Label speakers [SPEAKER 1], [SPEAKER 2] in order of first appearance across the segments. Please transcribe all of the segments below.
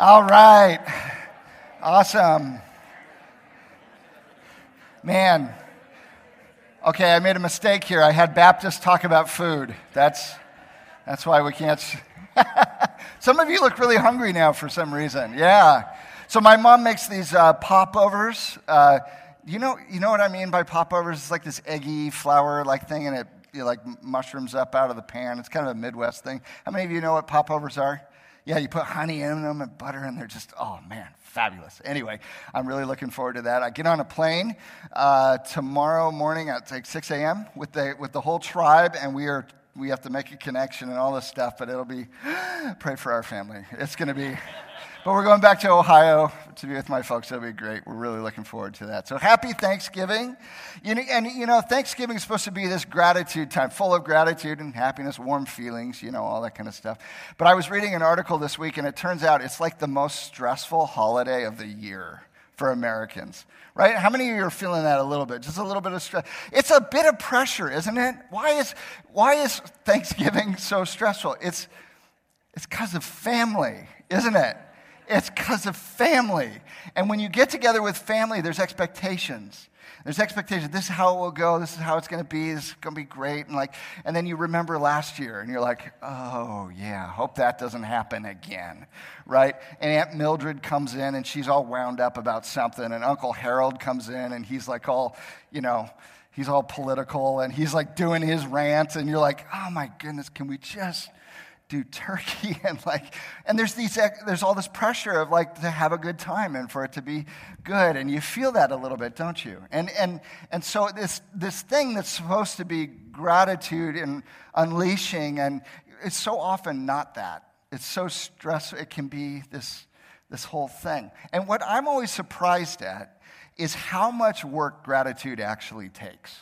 [SPEAKER 1] All right. Awesome. Man. Okay, I made a mistake here. I had Baptists talk about food. That's, that's why we can't. some of you look really hungry now for some reason. Yeah. So my mom makes these uh, popovers. Uh, you know, you know what I mean by popovers? It's like this eggy flour like thing, and it you know, like mushrooms up out of the pan. It's kind of a Midwest thing. How many of you know what popovers are? Yeah, you put honey in them and butter, and they're just, oh man, fabulous. Anyway, I'm really looking forward to that. I get on a plane uh, tomorrow morning at like 6 a.m. with the, with the whole tribe, and we are we have to make a connection and all this stuff, but it'll be, pray for our family. It's going to be. But we're going back to Ohio to be with my folks. That'll be great. We're really looking forward to that. So happy Thanksgiving. You know, and, you know, Thanksgiving is supposed to be this gratitude time, full of gratitude and happiness, warm feelings, you know, all that kind of stuff. But I was reading an article this week, and it turns out it's like the most stressful holiday of the year for Americans, right? How many of you are feeling that a little bit? Just a little bit of stress. It's a bit of pressure, isn't it? Why is, why is Thanksgiving so stressful? It's it's because of family, isn't it? It's because of family. And when you get together with family, there's expectations. There's expectations. This is how it will go. This is how it's going to be. This is going to be great. And like, and then you remember last year, and you're like, oh yeah, hope that doesn't happen again, right? And Aunt Mildred comes in, and she's all wound up about something, and Uncle Harold comes in, and he's like all, you know, he's all political, and he's like doing his rant, and you're like, oh my goodness, can we just do turkey and like and there's these there's all this pressure of like to have a good time and for it to be good and you feel that a little bit don't you? And and and so this this thing that's supposed to be gratitude and unleashing and it's so often not that. It's so stressful it can be this this whole thing. And what i'm always surprised at is how much work gratitude actually takes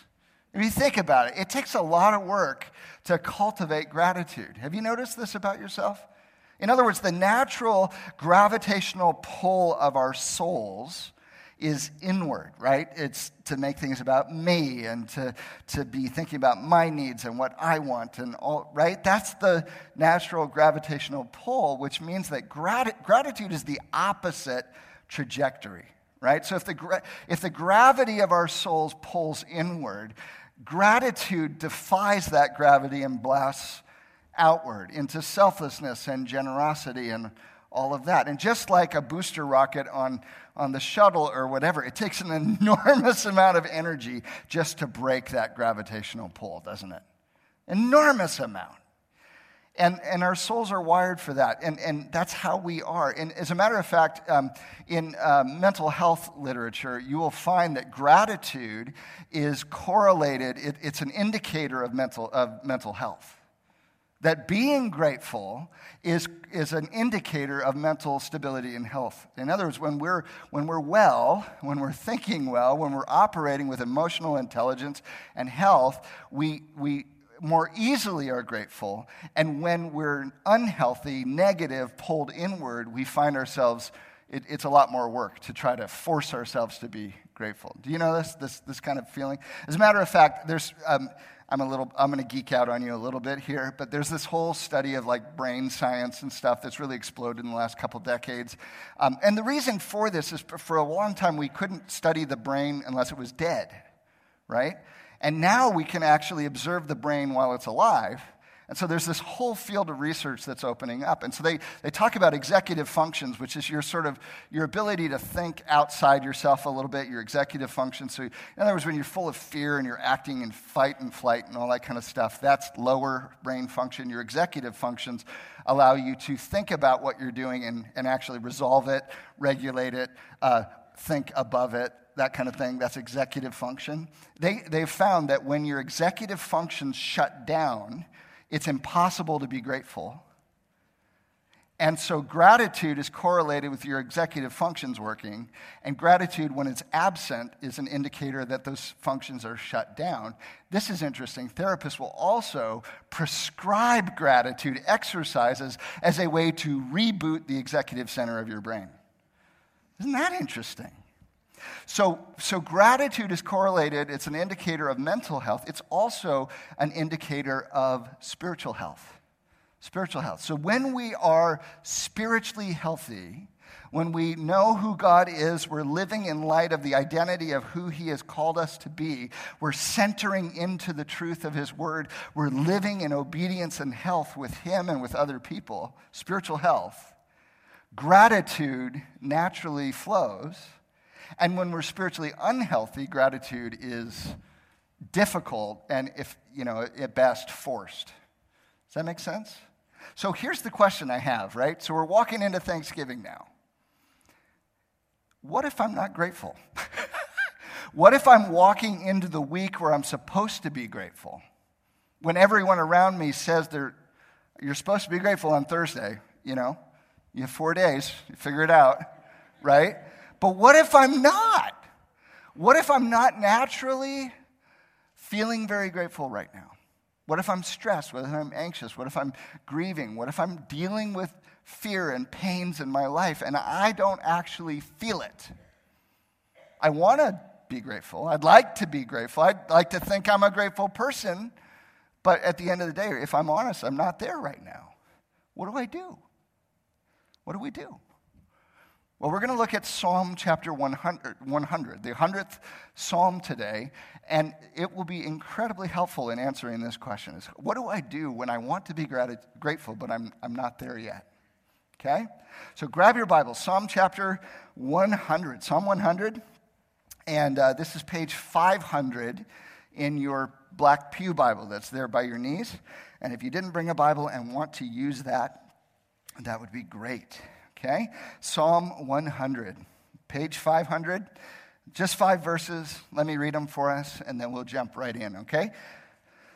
[SPEAKER 1] if you think about it, it takes a lot of work to cultivate gratitude. Have you noticed this about yourself? In other words, the natural gravitational pull of our souls is inward, right? It's to make things about me and to, to be thinking about my needs and what I want and all, right? That's the natural gravitational pull, which means that grat- gratitude is the opposite trajectory, right? So if the, if the gravity of our souls pulls inward, Gratitude defies that gravity and blasts outward into selflessness and generosity and all of that. And just like a booster rocket on, on the shuttle or whatever, it takes an enormous amount of energy just to break that gravitational pull, doesn't it? Enormous amount. And, and our souls are wired for that. And, and that's how we are. And as a matter of fact, um, in uh, mental health literature, you will find that gratitude is correlated, it, it's an indicator of mental, of mental health. That being grateful is, is an indicator of mental stability and health. In other words, when we're, when we're well, when we're thinking well, when we're operating with emotional intelligence and health, we, we more easily are grateful. And when we're unhealthy, negative, pulled inward, we find ourselves, it, it's a lot more work to try to force ourselves to be grateful. Do you know this, this, this kind of feeling? As a matter of fact, there's, um, I'm a little, I'm going to geek out on you a little bit here, but there's this whole study of like brain science and stuff that's really exploded in the last couple decades. Um, and the reason for this is for a long time we couldn't study the brain unless it was dead, right? And now we can actually observe the brain while it's alive. And so there's this whole field of research that's opening up. And so they, they talk about executive functions, which is your sort of your ability to think outside yourself a little bit, your executive function. So in other words, when you're full of fear and you're acting in fight and flight and all that kind of stuff, that's lower brain function. Your executive functions allow you to think about what you're doing and, and actually resolve it, regulate it, uh, think above it, that kind of thing. That's executive function. They, they've found that when your executive functions shut down, it's impossible to be grateful. And so gratitude is correlated with your executive functions working. And gratitude, when it's absent, is an indicator that those functions are shut down. This is interesting. Therapists will also prescribe gratitude exercises as a way to reboot the executive center of your brain. Isn't that interesting? So, so gratitude is correlated, it's an indicator of mental health. It's also an indicator of spiritual health. Spiritual health. So when we are spiritually healthy, when we know who God is, we're living in light of the identity of who He has called us to be. We're centering into the truth of His Word. We're living in obedience and health with Him and with other people, spiritual health. Gratitude naturally flows. And when we're spiritually unhealthy, gratitude is difficult and, if, you know, at best, forced. Does that make sense? So here's the question I have, right? So we're walking into Thanksgiving now what if I'm not grateful? what if I'm walking into the week where I'm supposed to be grateful? When everyone around me says they're, you're supposed to be grateful on Thursday, you know, you have four days, you figure it out, right? But what if I'm not? What if I'm not naturally feeling very grateful right now? What if I'm stressed? What if I'm anxious? What if I'm grieving? What if I'm dealing with fear and pains in my life and I don't actually feel it? I want to be grateful. I'd like to be grateful. I'd like to think I'm a grateful person. But at the end of the day, if I'm honest, I'm not there right now. What do I do? What do we do? Well, we're going to look at Psalm chapter 100, 100, the 100th Psalm today, and it will be incredibly helpful in answering this question is what do I do when I want to be grat- grateful, but I'm, I'm not there yet? Okay? So grab your Bible, Psalm chapter 100. Psalm 100, and uh, this is page 500 in your black Pew Bible that's there by your knees. And if you didn't bring a Bible and want to use that, that would be great. Okay? Psalm 100, page 500. Just five verses. Let me read them for us, and then we'll jump right in, okay?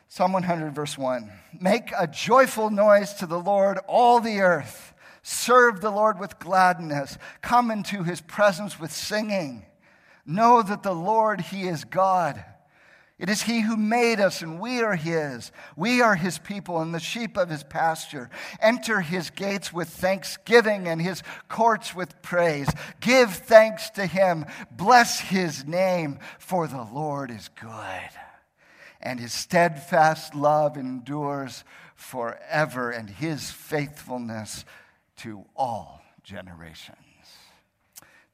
[SPEAKER 1] Psalm 100, verse 1. Make a joyful noise to the Lord, all the earth. Serve the Lord with gladness. Come into his presence with singing. Know that the Lord, he is God. It is He who made us, and we are His. We are His people and the sheep of His pasture. Enter His gates with thanksgiving and His courts with praise. Give thanks to Him. Bless His name, for the Lord is good. And His steadfast love endures forever, and His faithfulness to all generations.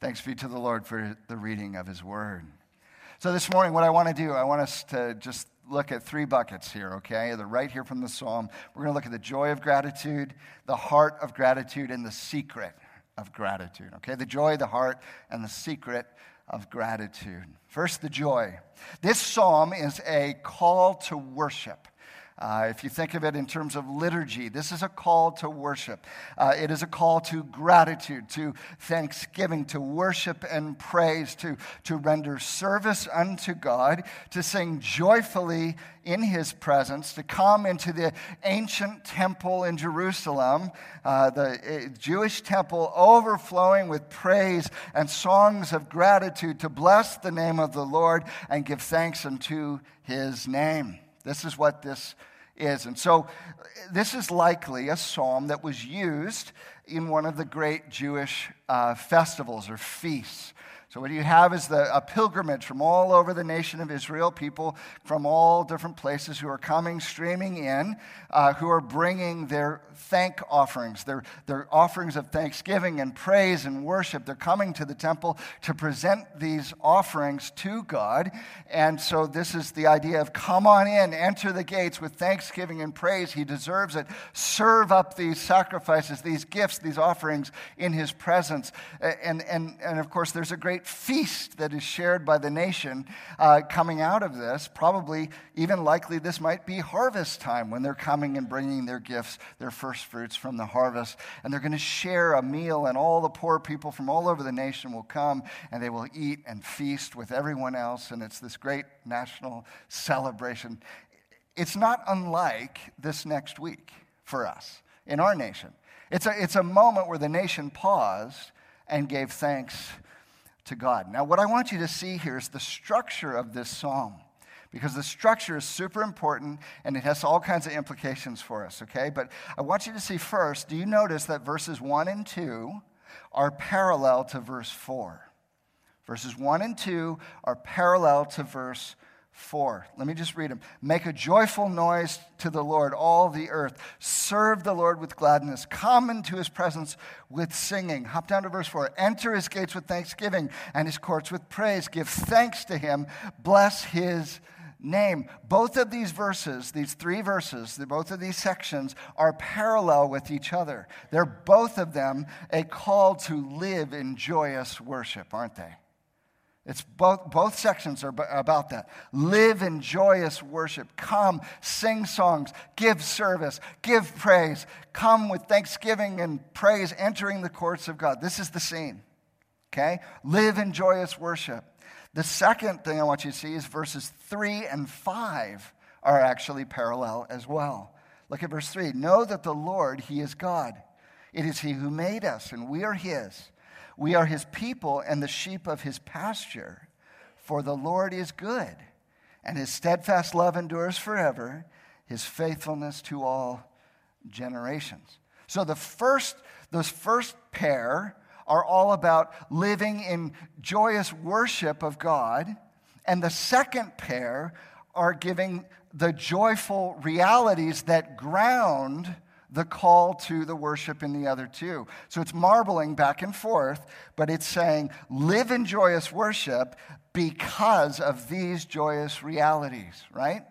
[SPEAKER 1] Thanks be to the Lord for the reading of His word. So, this morning, what I want to do, I want us to just look at three buckets here, okay? They're right here from the psalm. We're going to look at the joy of gratitude, the heart of gratitude, and the secret of gratitude, okay? The joy, the heart, and the secret of gratitude. First, the joy. This psalm is a call to worship. Uh, if you think of it in terms of liturgy, this is a call to worship. Uh, it is a call to gratitude, to thanksgiving, to worship and praise, to, to render service unto God, to sing joyfully in his presence, to come into the ancient temple in Jerusalem, uh, the uh, Jewish temple overflowing with praise and songs of gratitude, to bless the name of the Lord and give thanks unto his name. This is what this is. And so, this is likely a psalm that was used in one of the great Jewish uh, festivals or feasts. So, what you have is the, a pilgrimage from all over the nation of Israel, people from all different places who are coming, streaming in, uh, who are bringing their thank offerings, their, their offerings of thanksgiving and praise and worship. They're coming to the temple to present these offerings to God. And so, this is the idea of come on in, enter the gates with thanksgiving and praise. He deserves it. Serve up these sacrifices, these gifts, these offerings in His presence. And, and, and of course, there's a great great feast that is shared by the nation uh, coming out of this. Probably, even likely, this might be harvest time when they're coming and bringing their gifts, their first fruits from the harvest. And they're going to share a meal, and all the poor people from all over the nation will come and they will eat and feast with everyone else. And it's this great national celebration. It's not unlike this next week for us in our nation. It's a, it's a moment where the nation paused and gave thanks to God. Now, what I want you to see here is the structure of this psalm because the structure is super important and it has all kinds of implications for us, okay? But I want you to see first, do you notice that verses 1 and 2 are parallel to verse 4? Verses 1 and 2 are parallel to verse 4. Let me just read them. Make a joyful noise to the Lord, all the earth. Serve the Lord with gladness. Come into his presence with singing. Hop down to verse 4. Enter his gates with thanksgiving and his courts with praise. Give thanks to him. Bless his name. Both of these verses, these three verses, both of these sections are parallel with each other. They're both of them a call to live in joyous worship, aren't they? It's both, both sections are about that. Live in joyous worship. Come, sing songs, give service, give praise. Come with thanksgiving and praise, entering the courts of God. This is the scene. Okay? Live in joyous worship. The second thing I want you to see is verses 3 and 5 are actually parallel as well. Look at verse 3. Know that the Lord, He is God. It is He who made us, and we are His. We are his people and the sheep of his pasture. For the Lord is good, and his steadfast love endures forever, his faithfulness to all generations. So the first, those first pair are all about living in joyous worship of God, and the second pair are giving the joyful realities that ground the call to the worship in the other two. So it's marbling back and forth, but it's saying, live in joyous worship because of these joyous realities, right?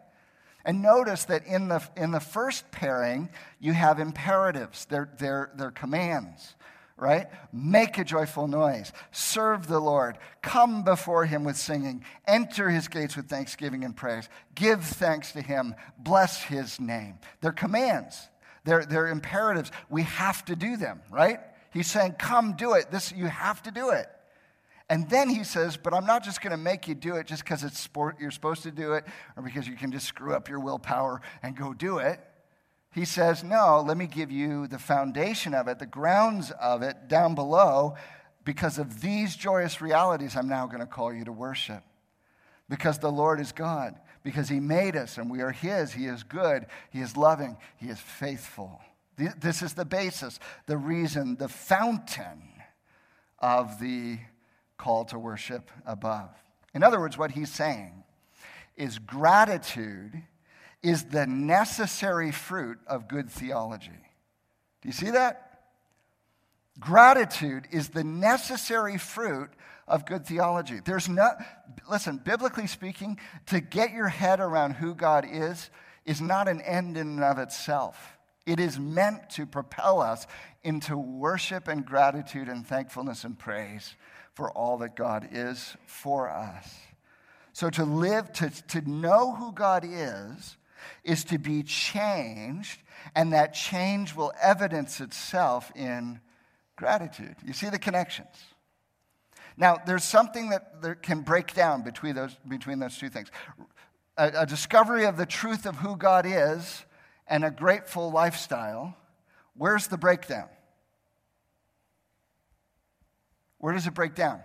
[SPEAKER 1] And notice that in the, in the first pairing, you have imperatives, they're, they're, they're commands, right? Make a joyful noise, serve the Lord, come before him with singing, enter his gates with thanksgiving and praise, give thanks to him, bless his name. They're commands. They're, they're imperatives. We have to do them, right? He's saying, come do it. This, you have to do it. And then he says, but I'm not just going to make you do it just because it's sport, you're supposed to do it or because you can just screw up your willpower and go do it. He says, no, let me give you the foundation of it, the grounds of it down below. Because of these joyous realities, I'm now going to call you to worship. Because the Lord is God because He made us and we are His. He is good, He is loving, He is faithful. This is the basis, the reason, the fountain of the call to worship above. In other words, what he's saying is gratitude is the necessary fruit of good theology. Do you see that? Gratitude is the necessary fruit of good theology. There's no, listen, biblically speaking, to get your head around who God is is not an end in and of itself. It is meant to propel us into worship and gratitude and thankfulness and praise for all that God is for us. So to live, to, to know who God is, is to be changed, and that change will evidence itself in gratitude. You see the connections? Now, there's something that, that can break down between those, between those two things a, a discovery of the truth of who God is and a grateful lifestyle. Where's the breakdown? Where does it break down?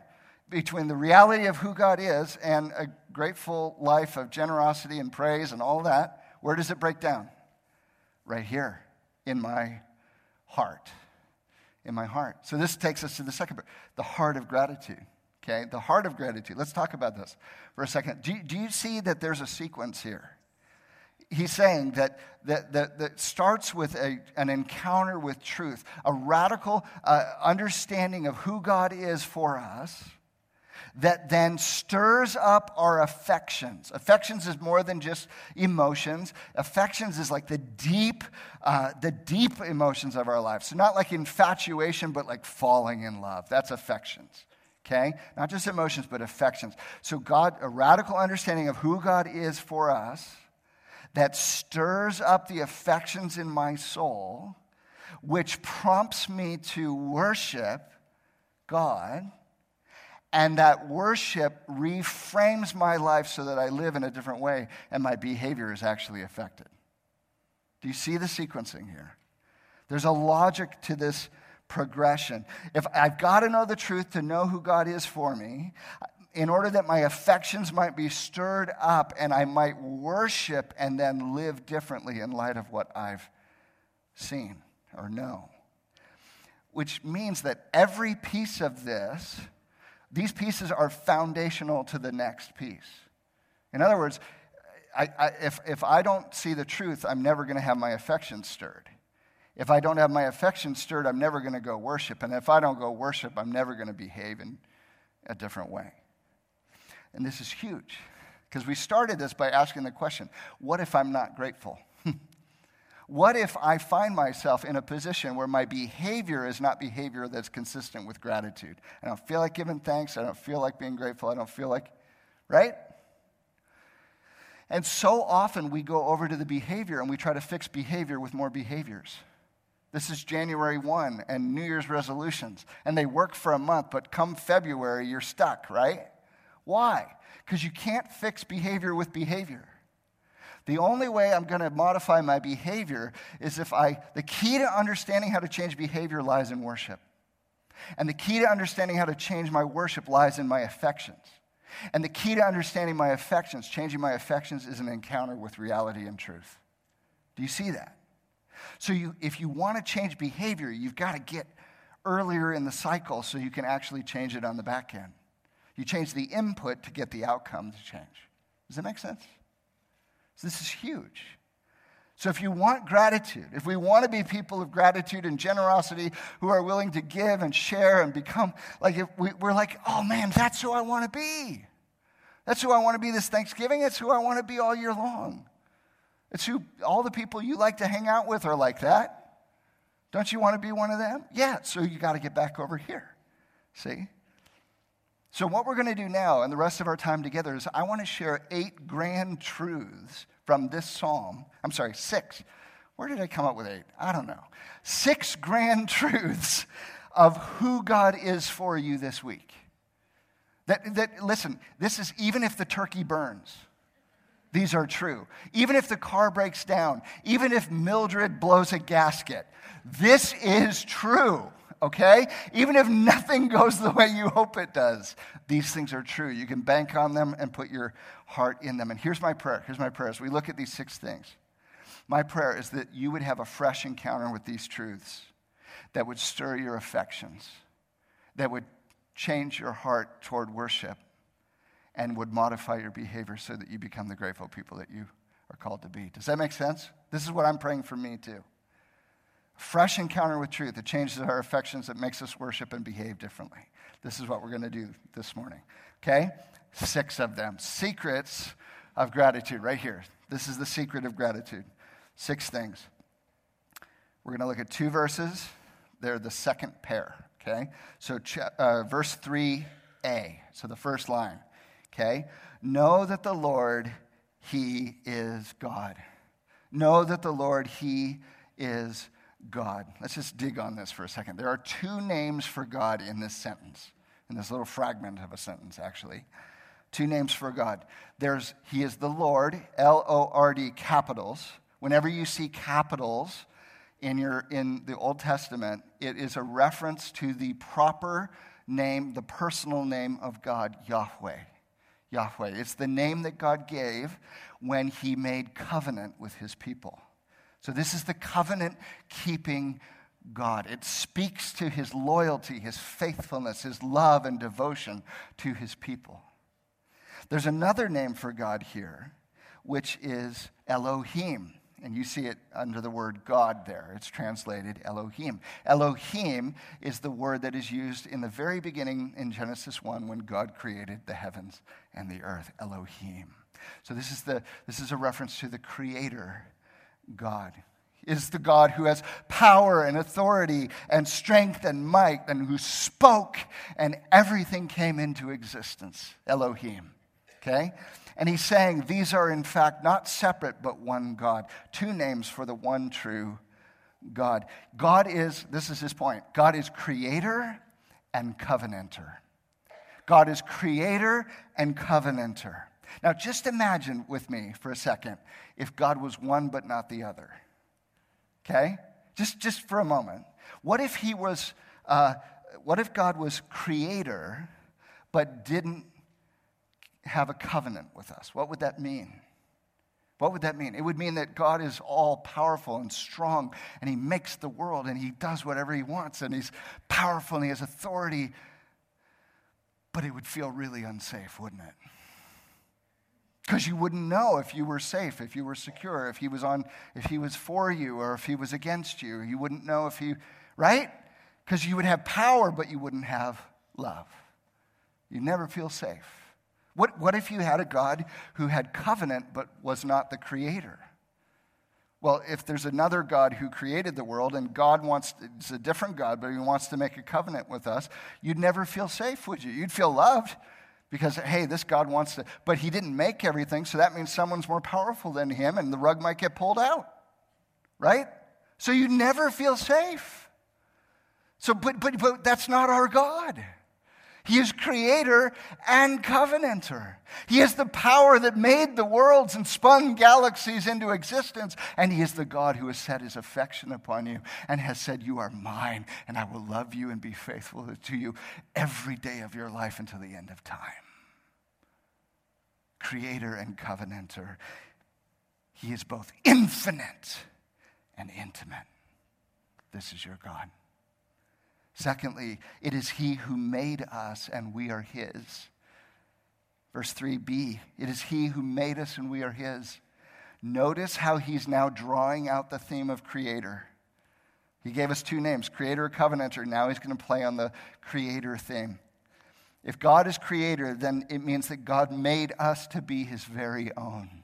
[SPEAKER 1] Between the reality of who God is and a grateful life of generosity and praise and all that, where does it break down? Right here in my heart in my heart. So this takes us to the second part, the heart of gratitude. Okay, the heart of gratitude. Let's talk about this for a second. Do, do you see that there's a sequence here? He's saying that that, that, that starts with a, an encounter with truth, a radical uh, understanding of who God is for us that then stirs up our affections. Affections is more than just emotions. Affections is like the deep, uh, the deep emotions of our life. So not like infatuation, but like falling in love. That's affections. Okay? Not just emotions, but affections. So God, a radical understanding of who God is for us that stirs up the affections in my soul, which prompts me to worship God and that worship reframes my life so that I live in a different way and my behavior is actually affected. Do you see the sequencing here? There's a logic to this progression. If I've got to know the truth to know who God is for me, in order that my affections might be stirred up and I might worship and then live differently in light of what I've seen or know. Which means that every piece of this these pieces are foundational to the next piece. In other words, I, I, if, if I don't see the truth, I'm never going to have my affections stirred. If I don't have my affections stirred, I'm never going to go worship. And if I don't go worship, I'm never going to behave in a different way. And this is huge because we started this by asking the question what if I'm not grateful? What if I find myself in a position where my behavior is not behavior that's consistent with gratitude? I don't feel like giving thanks. I don't feel like being grateful. I don't feel like, right? And so often we go over to the behavior and we try to fix behavior with more behaviors. This is January 1 and New Year's resolutions. And they work for a month, but come February, you're stuck, right? Why? Because you can't fix behavior with behavior. The only way I'm going to modify my behavior is if I, the key to understanding how to change behavior lies in worship. And the key to understanding how to change my worship lies in my affections. And the key to understanding my affections, changing my affections, is an encounter with reality and truth. Do you see that? So, you, if you want to change behavior, you've got to get earlier in the cycle so you can actually change it on the back end. You change the input to get the outcome to change. Does that make sense? So, this is huge. So, if you want gratitude, if we want to be people of gratitude and generosity who are willing to give and share and become like, we, we're like, oh man, that's who I want to be. That's who I want to be this Thanksgiving. That's who I want to be all year long. It's who all the people you like to hang out with are like that. Don't you want to be one of them? Yeah, so you got to get back over here. See? So, what we're going to do now and the rest of our time together is I want to share eight grand truths from this psalm. I'm sorry, six. Where did I come up with eight? I don't know. Six grand truths of who God is for you this week. That, that listen, this is even if the turkey burns. These are true. Even if the car breaks down, even if Mildred blows a gasket, this is true okay? Even if nothing goes the way you hope it does, these things are true. You can bank on them and put your heart in them. And here's my prayer. Here's my prayer as we look at these six things. My prayer is that you would have a fresh encounter with these truths that would stir your affections, that would change your heart toward worship, and would modify your behavior so that you become the grateful people that you are called to be. Does that make sense? This is what I'm praying for me too fresh encounter with truth that changes our affections, that makes us worship and behave differently. This is what we're going to do this morning. Okay? Six of them. Secrets of gratitude, right here. This is the secret of gratitude. Six things. We're going to look at two verses. They're the second pair. Okay? So, uh, verse 3a. So, the first line. Okay? Know that the Lord, He is God. Know that the Lord, He is God. Let's just dig on this for a second. There are two names for God in this sentence, in this little fragment of a sentence, actually. Two names for God. There's He is the Lord, L O R D, capitals. Whenever you see capitals in, your, in the Old Testament, it is a reference to the proper name, the personal name of God, Yahweh. Yahweh. It's the name that God gave when He made covenant with His people. So, this is the covenant keeping God. It speaks to his loyalty, his faithfulness, his love and devotion to his people. There's another name for God here, which is Elohim. And you see it under the word God there. It's translated Elohim. Elohim is the word that is used in the very beginning in Genesis 1 when God created the heavens and the earth. Elohim. So this is, the, this is a reference to the creator God is the God who has power and authority and strength and might and who spoke and everything came into existence. Elohim. Okay? And he's saying these are in fact not separate but one God. Two names for the one true God. God is, this is his point, God is creator and covenanter. God is creator and covenanter. Now, just imagine with me for a second if God was one but not the other. Okay? Just, just for a moment. What if he was, uh, what if God was creator but didn't have a covenant with us? What would that mean? What would that mean? It would mean that God is all powerful and strong and he makes the world and he does whatever he wants and he's powerful and he has authority. But it would feel really unsafe, wouldn't it? Because you wouldn't know if you were safe, if you were secure, if he was on, if he was for you or if he was against you. You wouldn't know if he, right? Because you would have power, but you wouldn't have love. You'd never feel safe. What, what if you had a God who had covenant but was not the creator? Well, if there's another God who created the world and God wants, it's a different God, but he wants to make a covenant with us, you'd never feel safe, would you? You'd feel loved because, hey, this God wants to, but he didn't make everything, so that means someone's more powerful than him and the rug might get pulled out, right? So you never feel safe. So, but, but, but that's not our God. He is creator and covenanter. He is the power that made the worlds and spun galaxies into existence. And He is the God who has set His affection upon you and has said, You are mine, and I will love you and be faithful to you every day of your life until the end of time. Creator and covenanter. He is both infinite and intimate. This is your God. Secondly, it is He who made us and we are His. Verse 3b, it is He who made us and we are His. Notice how He's now drawing out the theme of Creator. He gave us two names, Creator, Covenanter. Now He's going to play on the Creator theme. If God is Creator, then it means that God made us to be His very own.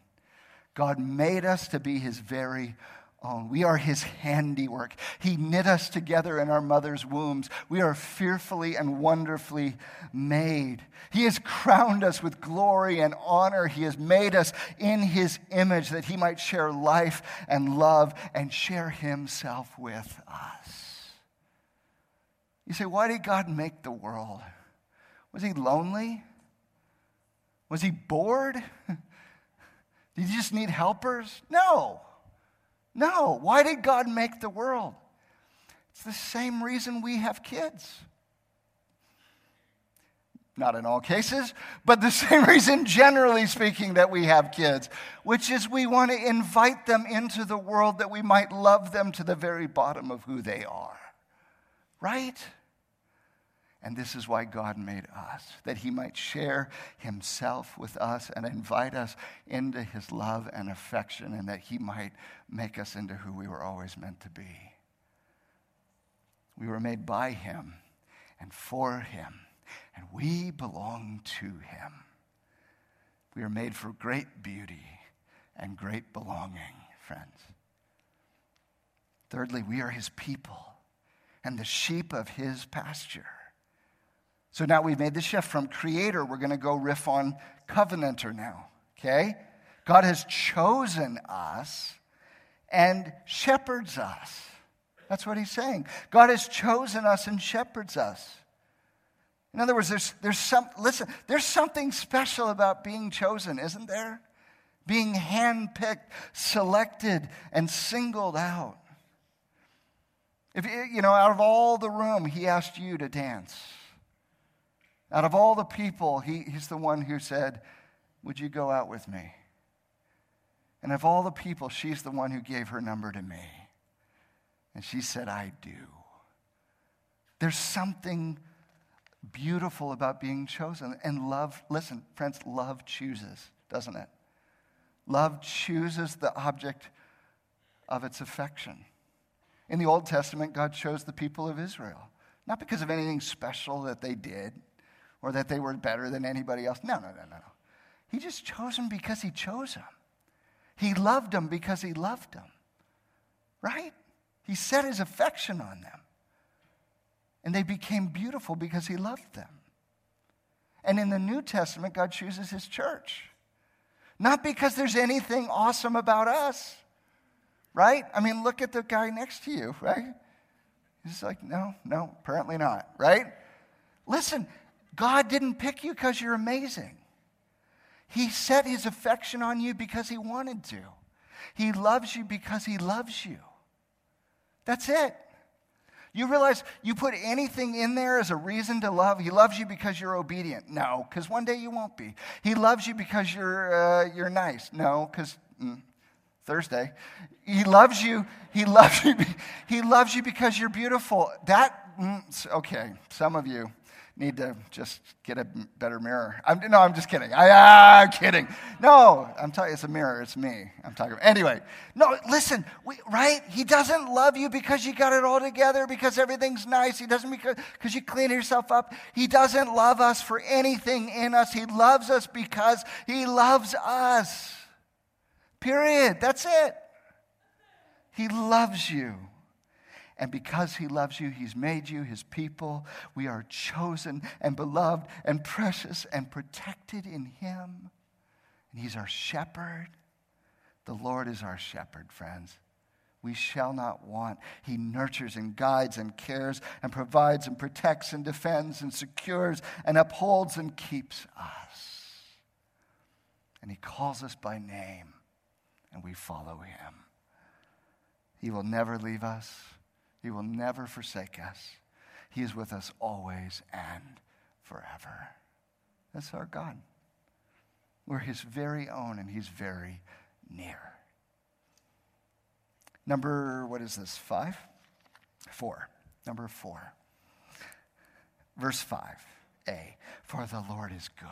[SPEAKER 1] God made us to be His very own. We are his handiwork. He knit us together in our mother's wombs. We are fearfully and wonderfully made. He has crowned us with glory and honor. He has made us in his image that he might share life and love and share himself with us. You say, why did God make the world? Was he lonely? Was he bored? Did he just need helpers? No. No. Why did God make the world? It's the same reason we have kids. Not in all cases, but the same reason, generally speaking, that we have kids, which is we want to invite them into the world that we might love them to the very bottom of who they are. Right? And this is why God made us, that He might share Himself with us and invite us into His love and affection, and that He might make us into who we were always meant to be. We were made by Him and for Him, and we belong to Him. We are made for great beauty and great belonging, friends. Thirdly, we are His people and the sheep of His pasture. So now we've made the shift from creator, we're going to go riff on covenanter now, okay? God has chosen us and shepherds us. That's what he's saying. God has chosen us and shepherds us. In other words, there's, there's some, listen, there's something special about being chosen, isn't there? Being handpicked, selected, and singled out. If you know, out of all the room, he asked you to dance. Out of all the people, he, he's the one who said, Would you go out with me? And of all the people, she's the one who gave her number to me. And she said, I do. There's something beautiful about being chosen. And love, listen, friends, love chooses, doesn't it? Love chooses the object of its affection. In the Old Testament, God chose the people of Israel, not because of anything special that they did, or that they were better than anybody else. No, no, no, no, no. He just chose them because he chose them. He loved them because he loved them. Right? He set his affection on them. And they became beautiful because he loved them. And in the New Testament, God chooses his church. Not because there's anything awesome about us, right? I mean, look at the guy next to you, right? He's like, no, no, apparently not, right? Listen, God didn't pick you because you're amazing. He set his affection on you because he wanted to. He loves you because he loves you. That's it. You realize you put anything in there as a reason to love. He loves you because you're obedient. No, because one day you won't be. He loves you because you're, uh, you're nice. No, because mm, Thursday. He loves you. He loves you. He loves you because you're beautiful. That, mm, okay, some of you. Need to just get a better mirror. I'm, no, I'm just kidding. I, am kidding. No, I'm telling you, It's a mirror. It's me. I'm talking. About. Anyway, no. Listen, we, right? He doesn't love you because you got it all together, because everything's nice. He doesn't because because you clean yourself up. He doesn't love us for anything in us. He loves us because he loves us. Period. That's it. He loves you. And because he loves you, he's made you his people. We are chosen and beloved and precious and protected in him. And he's our shepherd. The Lord is our shepherd, friends. We shall not want. He nurtures and guides and cares and provides and protects and defends and secures and upholds and keeps us. And he calls us by name, and we follow him. He will never leave us. He will never forsake us. He is with us always and forever. That's our God. We're His very own, and He's very near. Number, what is this? Five? Four. Number four. Verse 5a For the Lord is good.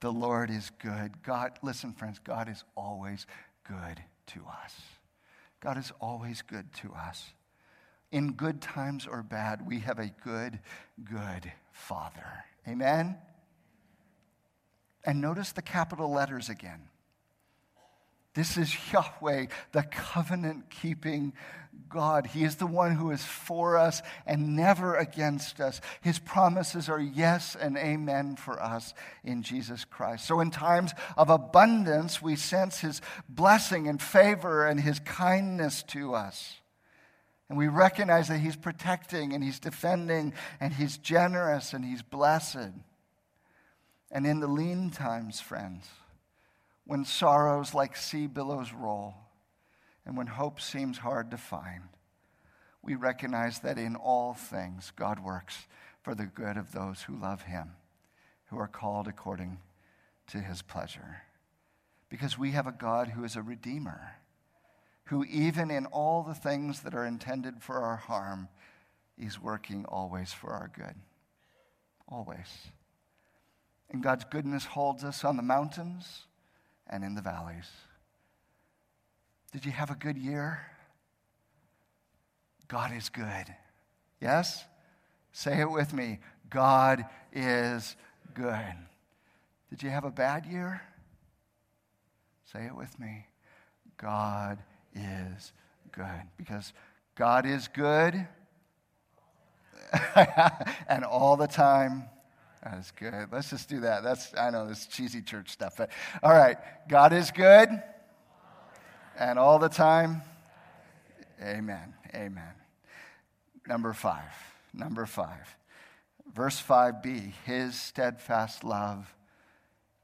[SPEAKER 1] The Lord is good. God, listen, friends, God is always good to us. God is always good to us in good times or bad, we have a good, good Father. Amen? And notice the capital letters again. This is Yahweh, the covenant keeping God. He is the one who is for us and never against us. His promises are yes and amen for us in Jesus Christ. So, in times of abundance, we sense His blessing and favor and His kindness to us. And we recognize that He's protecting and He's defending and He's generous and He's blessed. And in the lean times, friends, when sorrows like sea billows roll and when hope seems hard to find, we recognize that in all things God works for the good of those who love Him, who are called according to His pleasure. Because we have a God who is a redeemer who, even in all the things that are intended for our harm, is working always for our good. Always. And God's goodness holds us on the mountains and in the valleys. Did you have a good year? God is good. Yes? Say it with me. God is good. Did you have a bad year? Say it with me. God is good because God is good and all the time. That is good. Let's just do that. That's I know this cheesy church stuff, but all right. God is good and all the time. Amen. Amen. Number five. Number five. Verse 5b His steadfast love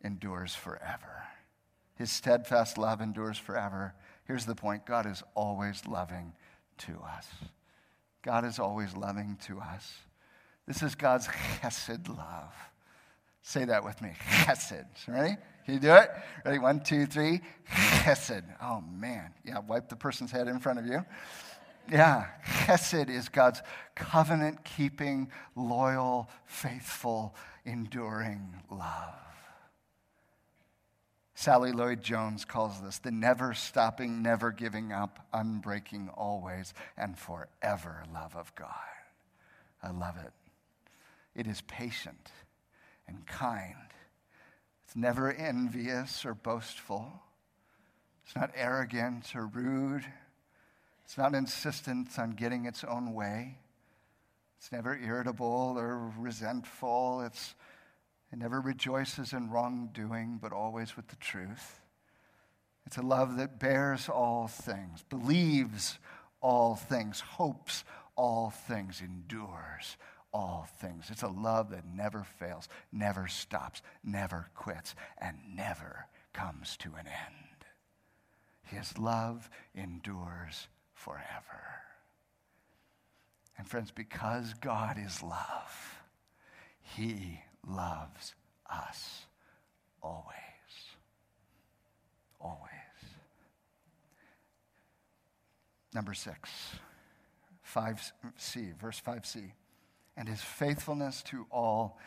[SPEAKER 1] endures forever. His steadfast love endures forever. Here's the point God is always loving to us. God is always loving to us. This is God's chesed love. Say that with me. Chesed. Ready? Can you do it? Ready? One, two, three. Chesed. Oh, man. Yeah, wipe the person's head in front of you. Yeah, chesed is God's covenant keeping, loyal, faithful, enduring love. Sally Lloyd Jones calls this the never stopping, never giving up, unbreaking, always, and forever love of God. I love it. It is patient and kind. It's never envious or boastful. It's not arrogant or rude. It's not insistent on getting its own way. It's never irritable or resentful. It's it never rejoices in wrongdoing, but always with the truth. It's a love that bears all things, believes all things, hopes all things, endures all things. It's a love that never fails, never stops, never quits, and never comes to an end. His love endures forever. And friends, because God is love, He loves us always. Always. Number six, 5c, verse 5c. and his faithfulness to all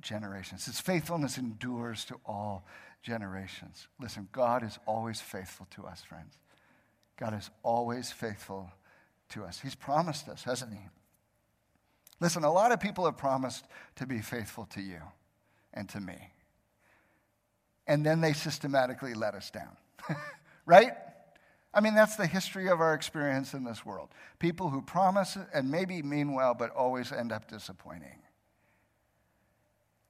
[SPEAKER 1] generations. His faithfulness endures to all generations. Listen, God is always faithful to us, friends. God is always faithful to us. He's promised us, hasn't he? Listen, a lot of people have promised to be faithful to you and to me. And then they systematically let us down, right? I mean, that's the history of our experience in this world. People who promise and maybe mean well, but always end up disappointing.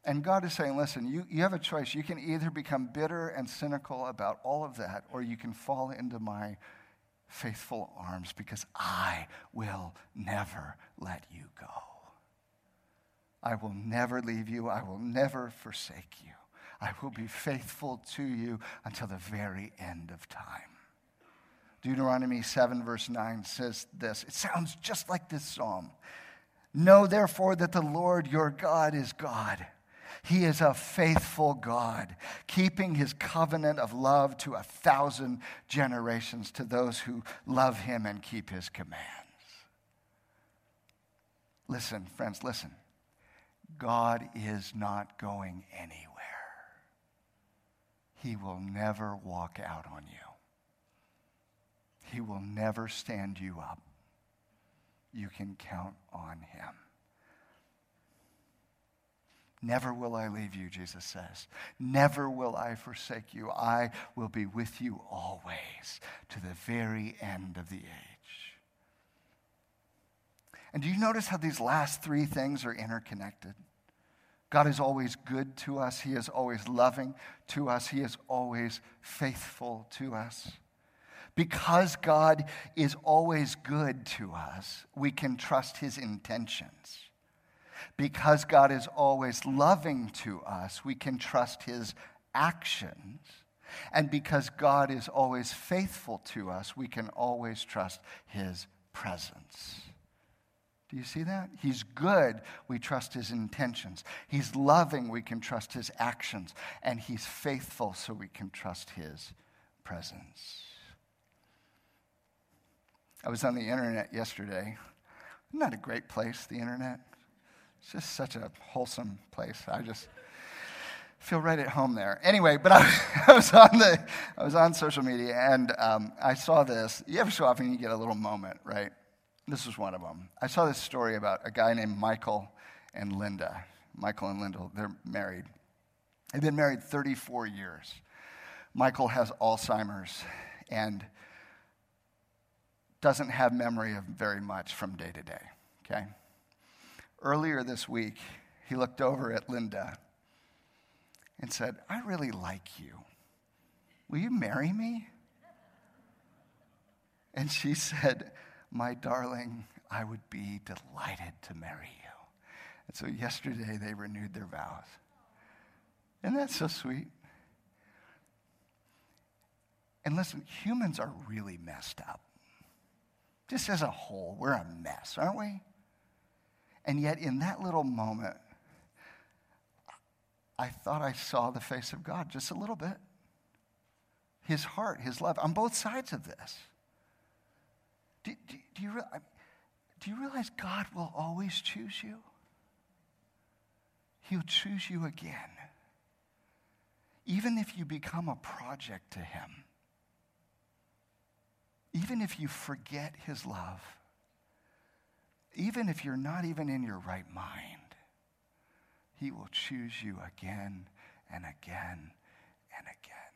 [SPEAKER 1] And God is saying, listen, you, you have a choice. You can either become bitter and cynical about all of that, or you can fall into my faithful arms because I will never let you go. I will never leave you. I will never forsake you. I will be faithful to you until the very end of time. Deuteronomy 7, verse 9 says this. It sounds just like this psalm. Know therefore that the Lord your God is God. He is a faithful God, keeping his covenant of love to a thousand generations to those who love him and keep his commands. Listen, friends, listen. God is not going anywhere. He will never walk out on you. He will never stand you up. You can count on him. Never will I leave you, Jesus says. Never will I forsake you. I will be with you always to the very end of the age. And do you notice how these last three things are interconnected? God is always good to us. He is always loving to us. He is always faithful to us. Because God is always good to us, we can trust his intentions. Because God is always loving to us, we can trust his actions. And because God is always faithful to us, we can always trust his presence. Do you see that? He's good, we trust his intentions. He's loving, we can trust his actions. And he's faithful, so we can trust his presence. I was on the internet yesterday. Isn't a great place, the internet? It's just such a wholesome place. I just feel right at home there. Anyway, but I, I was on the I was on social media and um, I saw this. You ever so often you get a little moment, right? This was one of them. I saw this story about a guy named Michael and Linda. Michael and Linda, they're married. They've been married 34 years. Michael has Alzheimer's and doesn't have memory of very much from day to day, okay? Earlier this week, he looked over at Linda and said, I really like you. Will you marry me? And she said, my darling, I would be delighted to marry you. And so yesterday they renewed their vows. And that's so sweet? And listen, humans are really messed up. Just as a whole, we're a mess, aren't we? And yet, in that little moment, I thought I saw the face of God just a little bit. His heart, his love, on both sides of this. Do, do, do, you, do you realize God will always choose you? He'll choose you again. Even if you become a project to Him, even if you forget His love, even if you're not even in your right mind, He will choose you again and again and again.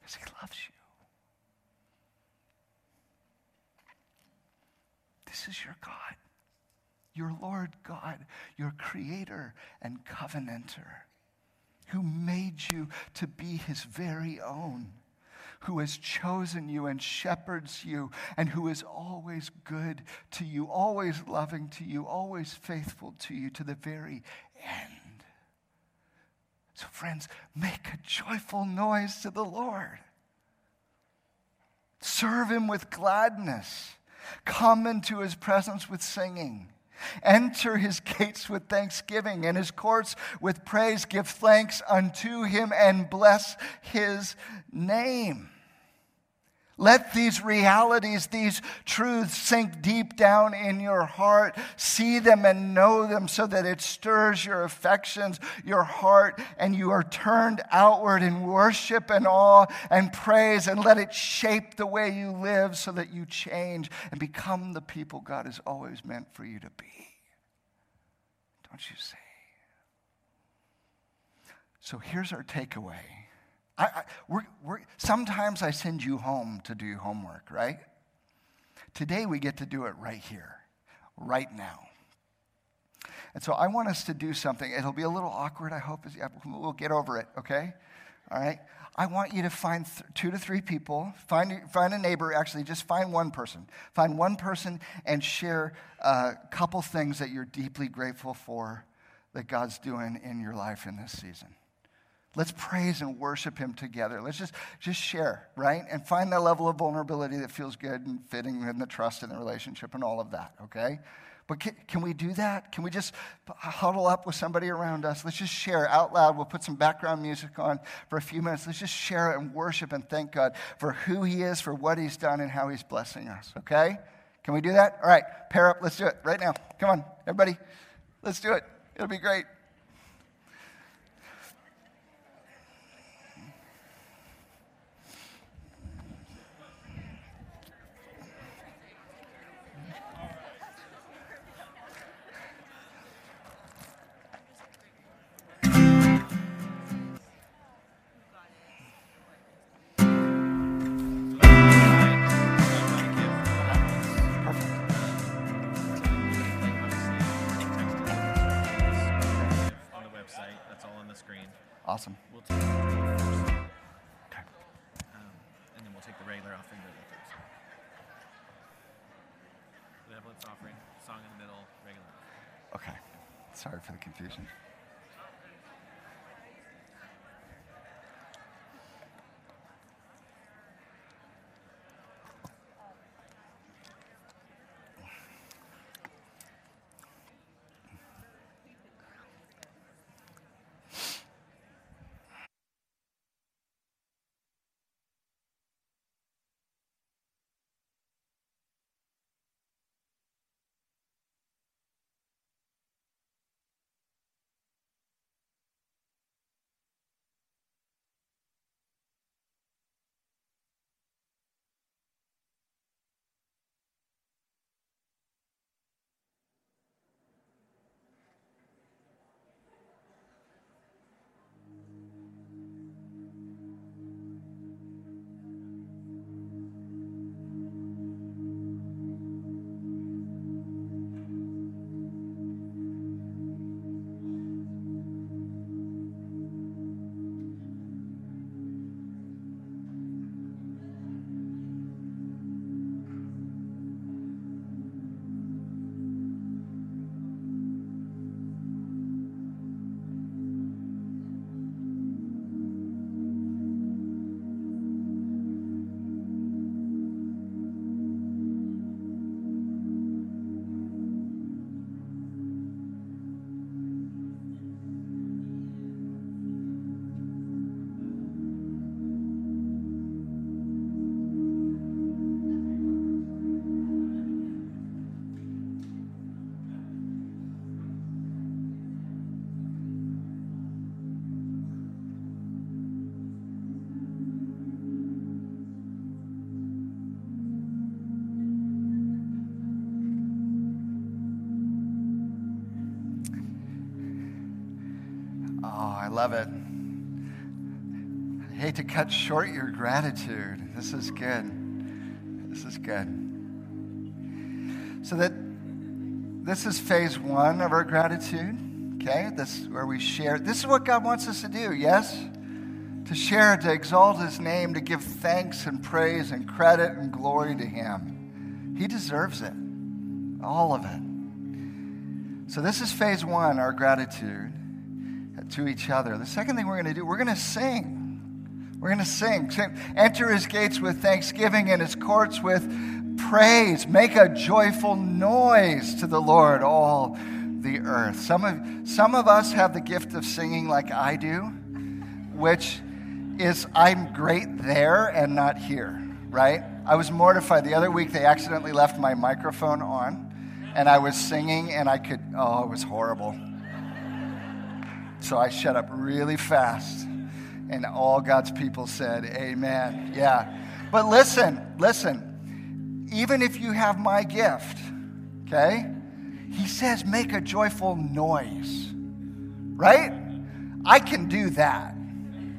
[SPEAKER 1] Because He loves you. This is your God, your Lord God, your creator and covenanter, who made you to be his very own, who has chosen you and shepherds you, and who is always good to you, always loving to you, always faithful to you to the very end. So, friends, make a joyful noise to the Lord. Serve him with gladness. Come into his presence with singing. Enter his gates with thanksgiving and his courts with praise. Give thanks unto him and bless his name. Let these realities, these truths sink deep down in your heart. See them and know them so that it stirs your affections, your heart, and you are turned outward in worship and awe and praise, and let it shape the way you live so that you change and become the people God has always meant for you to be. Don't you see? So here's our takeaway I, I, we're, we're, sometimes I send you home to do homework, right? Today we get to do it right here, right now. And so I want us to do something. It'll be a little awkward, I hope. We'll get over it, okay? All right? I want you to find th- two to three people, find, find a neighbor, actually, just find one person. Find one person and share a couple things that you're deeply grateful for that God's doing in your life in this season. Let's praise and worship him together. Let's just, just share, right? And find that level of vulnerability that feels good and fitting in the trust in the relationship and all of that, okay? But can, can, we do that? Can we just huddle up with somebody around us? Let's just share out loud. We'll put some background music on for a few minutes. Let's just share and worship and thank God for who He is, for what He's done, and how He's blessing us, okay? Can we do that? All right, pair up. Let's do it right now. Come on, everybody. Let's do it. It'll be great. Awesome. Love it. I hate to cut short your gratitude. This is good. This is good. So that this is phase one of our gratitude. Okay, this is where we share. This is what God wants us to do. Yes, to share, to exalt His name, to give thanks and praise and credit and glory to Him. He deserves it, all of it. So this is phase one, our gratitude to each other. The second thing we're going to do, we're going to sing. We're going to sing. Enter his gates with thanksgiving and his courts with praise. Make a joyful noise to the Lord, all the earth. Some of, some of us have the gift of singing like I do, which is I'm great there and not here. right? I was mortified. The other week, they accidentally left my microphone on, and I was singing, and I could, oh, it was horrible. So I shut up really fast, and all God's people said, Amen. Yeah. But listen, listen, even if you have my gift, okay, he says, make a joyful noise, right? I can do that,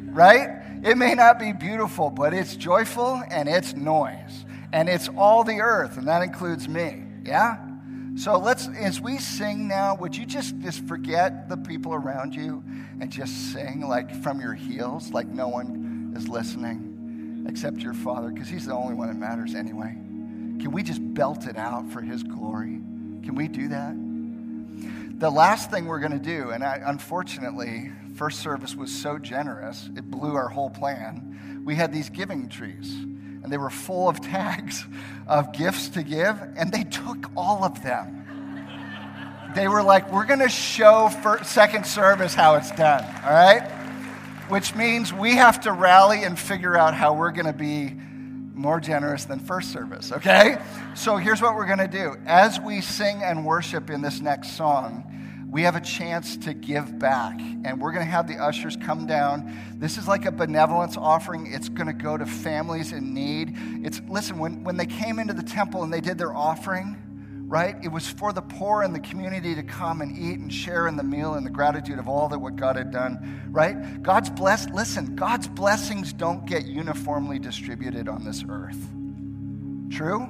[SPEAKER 1] right? It may not be beautiful, but it's joyful and it's noise. And it's all the earth, and that includes me. Yeah? So let's, as we sing now, would you just, just forget the people around you and just sing like from your heels, like no one is listening except your Father, because He's the only one that matters anyway. Can we just belt it out for His glory? Can we do that? The last thing we're going to do, and I, unfortunately, first service was so generous, it blew our whole plan. We had these giving trees, and they were full of tags of gifts to give, and they took all of them. They were like, we're going to show for second service how it's done, all right? Which means we have to rally and figure out how we're going to be more generous than first service, okay? So here's what we're going to do. As we sing and worship in this next song, we have a chance to give back. And we're going to have the ushers come down. This is like a benevolence offering. It's going to go to families in need. It's listen, when, when they came into the temple and they did their offering, right? It was for the poor in the community to come and eat and share in the meal and the gratitude of all that what God had done, right? God's blessed, listen, God's blessings don't get uniformly distributed on this earth. True?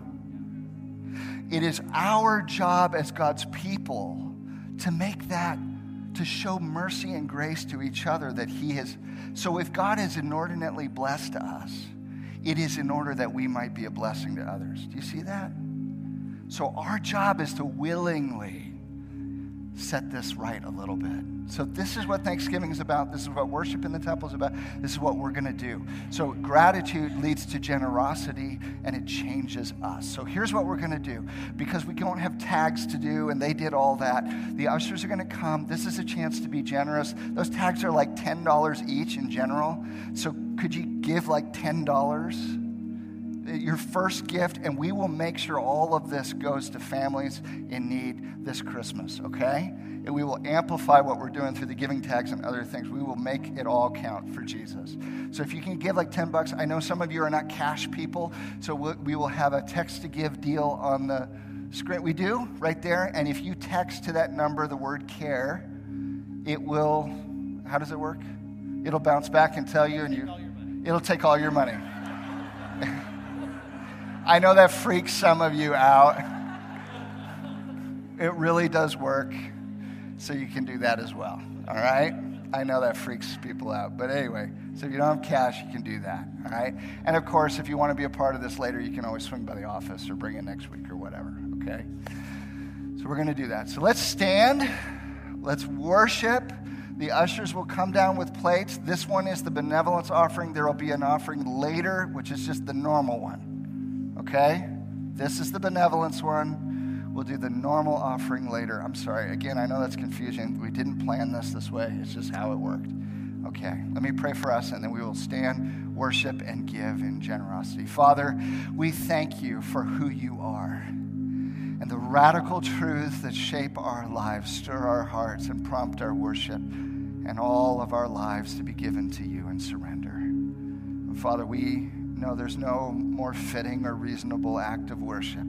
[SPEAKER 1] It is our job as God's people to make that, to show mercy and grace to each other that He has. So if God has inordinately blessed us, it is in order that we might be a blessing to others. Do you see that? So our job is to willingly set this right a little bit. So, this is what Thanksgiving is about. This is what worship in the temple is about. This is what we're going to do. So, gratitude leads to generosity and it changes us. So, here's what we're going to do because we don't have tags to do and they did all that. The ushers are going to come. This is a chance to be generous. Those tags are like $10 each in general. So, could you give like $10? Your first gift, and we will make sure all of this goes to families in need this Christmas, okay? And we will amplify what we're doing through the giving tags and other things. We will make it all count for Jesus. So if you can give like 10 bucks, I know some of you are not cash people, so we will have a text to give deal on the screen. We do right there. And if you text to that number the word care, it will, how does it work? It'll bounce back and tell you, and you, it'll take all your money. I know that freaks some of you out. It really does work, so you can do that as well. All right? I know that freaks people out. But anyway, so if you don't have cash, you can do that. All right? And of course, if you want to be a part of this later, you can always swing by the office or bring it next week or whatever. Okay? So we're going to do that. So let's stand. Let's worship. The ushers will come down with plates. This one is the benevolence offering. There will be an offering later, which is just the normal one okay? This is the benevolence one. We'll do the normal offering later. I'm sorry. Again, I know that's confusing. We didn't plan this this way, it's just how it worked. Okay, let me pray for us and then we will stand, worship, and give in generosity. Father, we thank you for who you are and the radical truths that shape our lives, stir our hearts, and prompt our worship and all of our lives to be given to you and surrender. And Father, we no, there's no more fitting or reasonable act of worship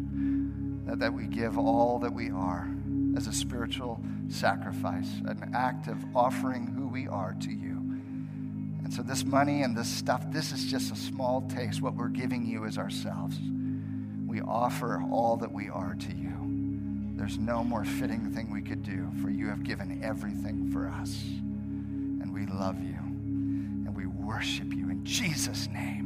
[SPEAKER 1] that, that we give all that we are as a spiritual sacrifice, an act of offering who we are to you. And so, this money and this stuff, this is just a small taste. What we're giving you is ourselves. We offer all that we are to you. There's no more fitting thing we could do, for you have given everything for us. And we love you and we worship you in Jesus' name.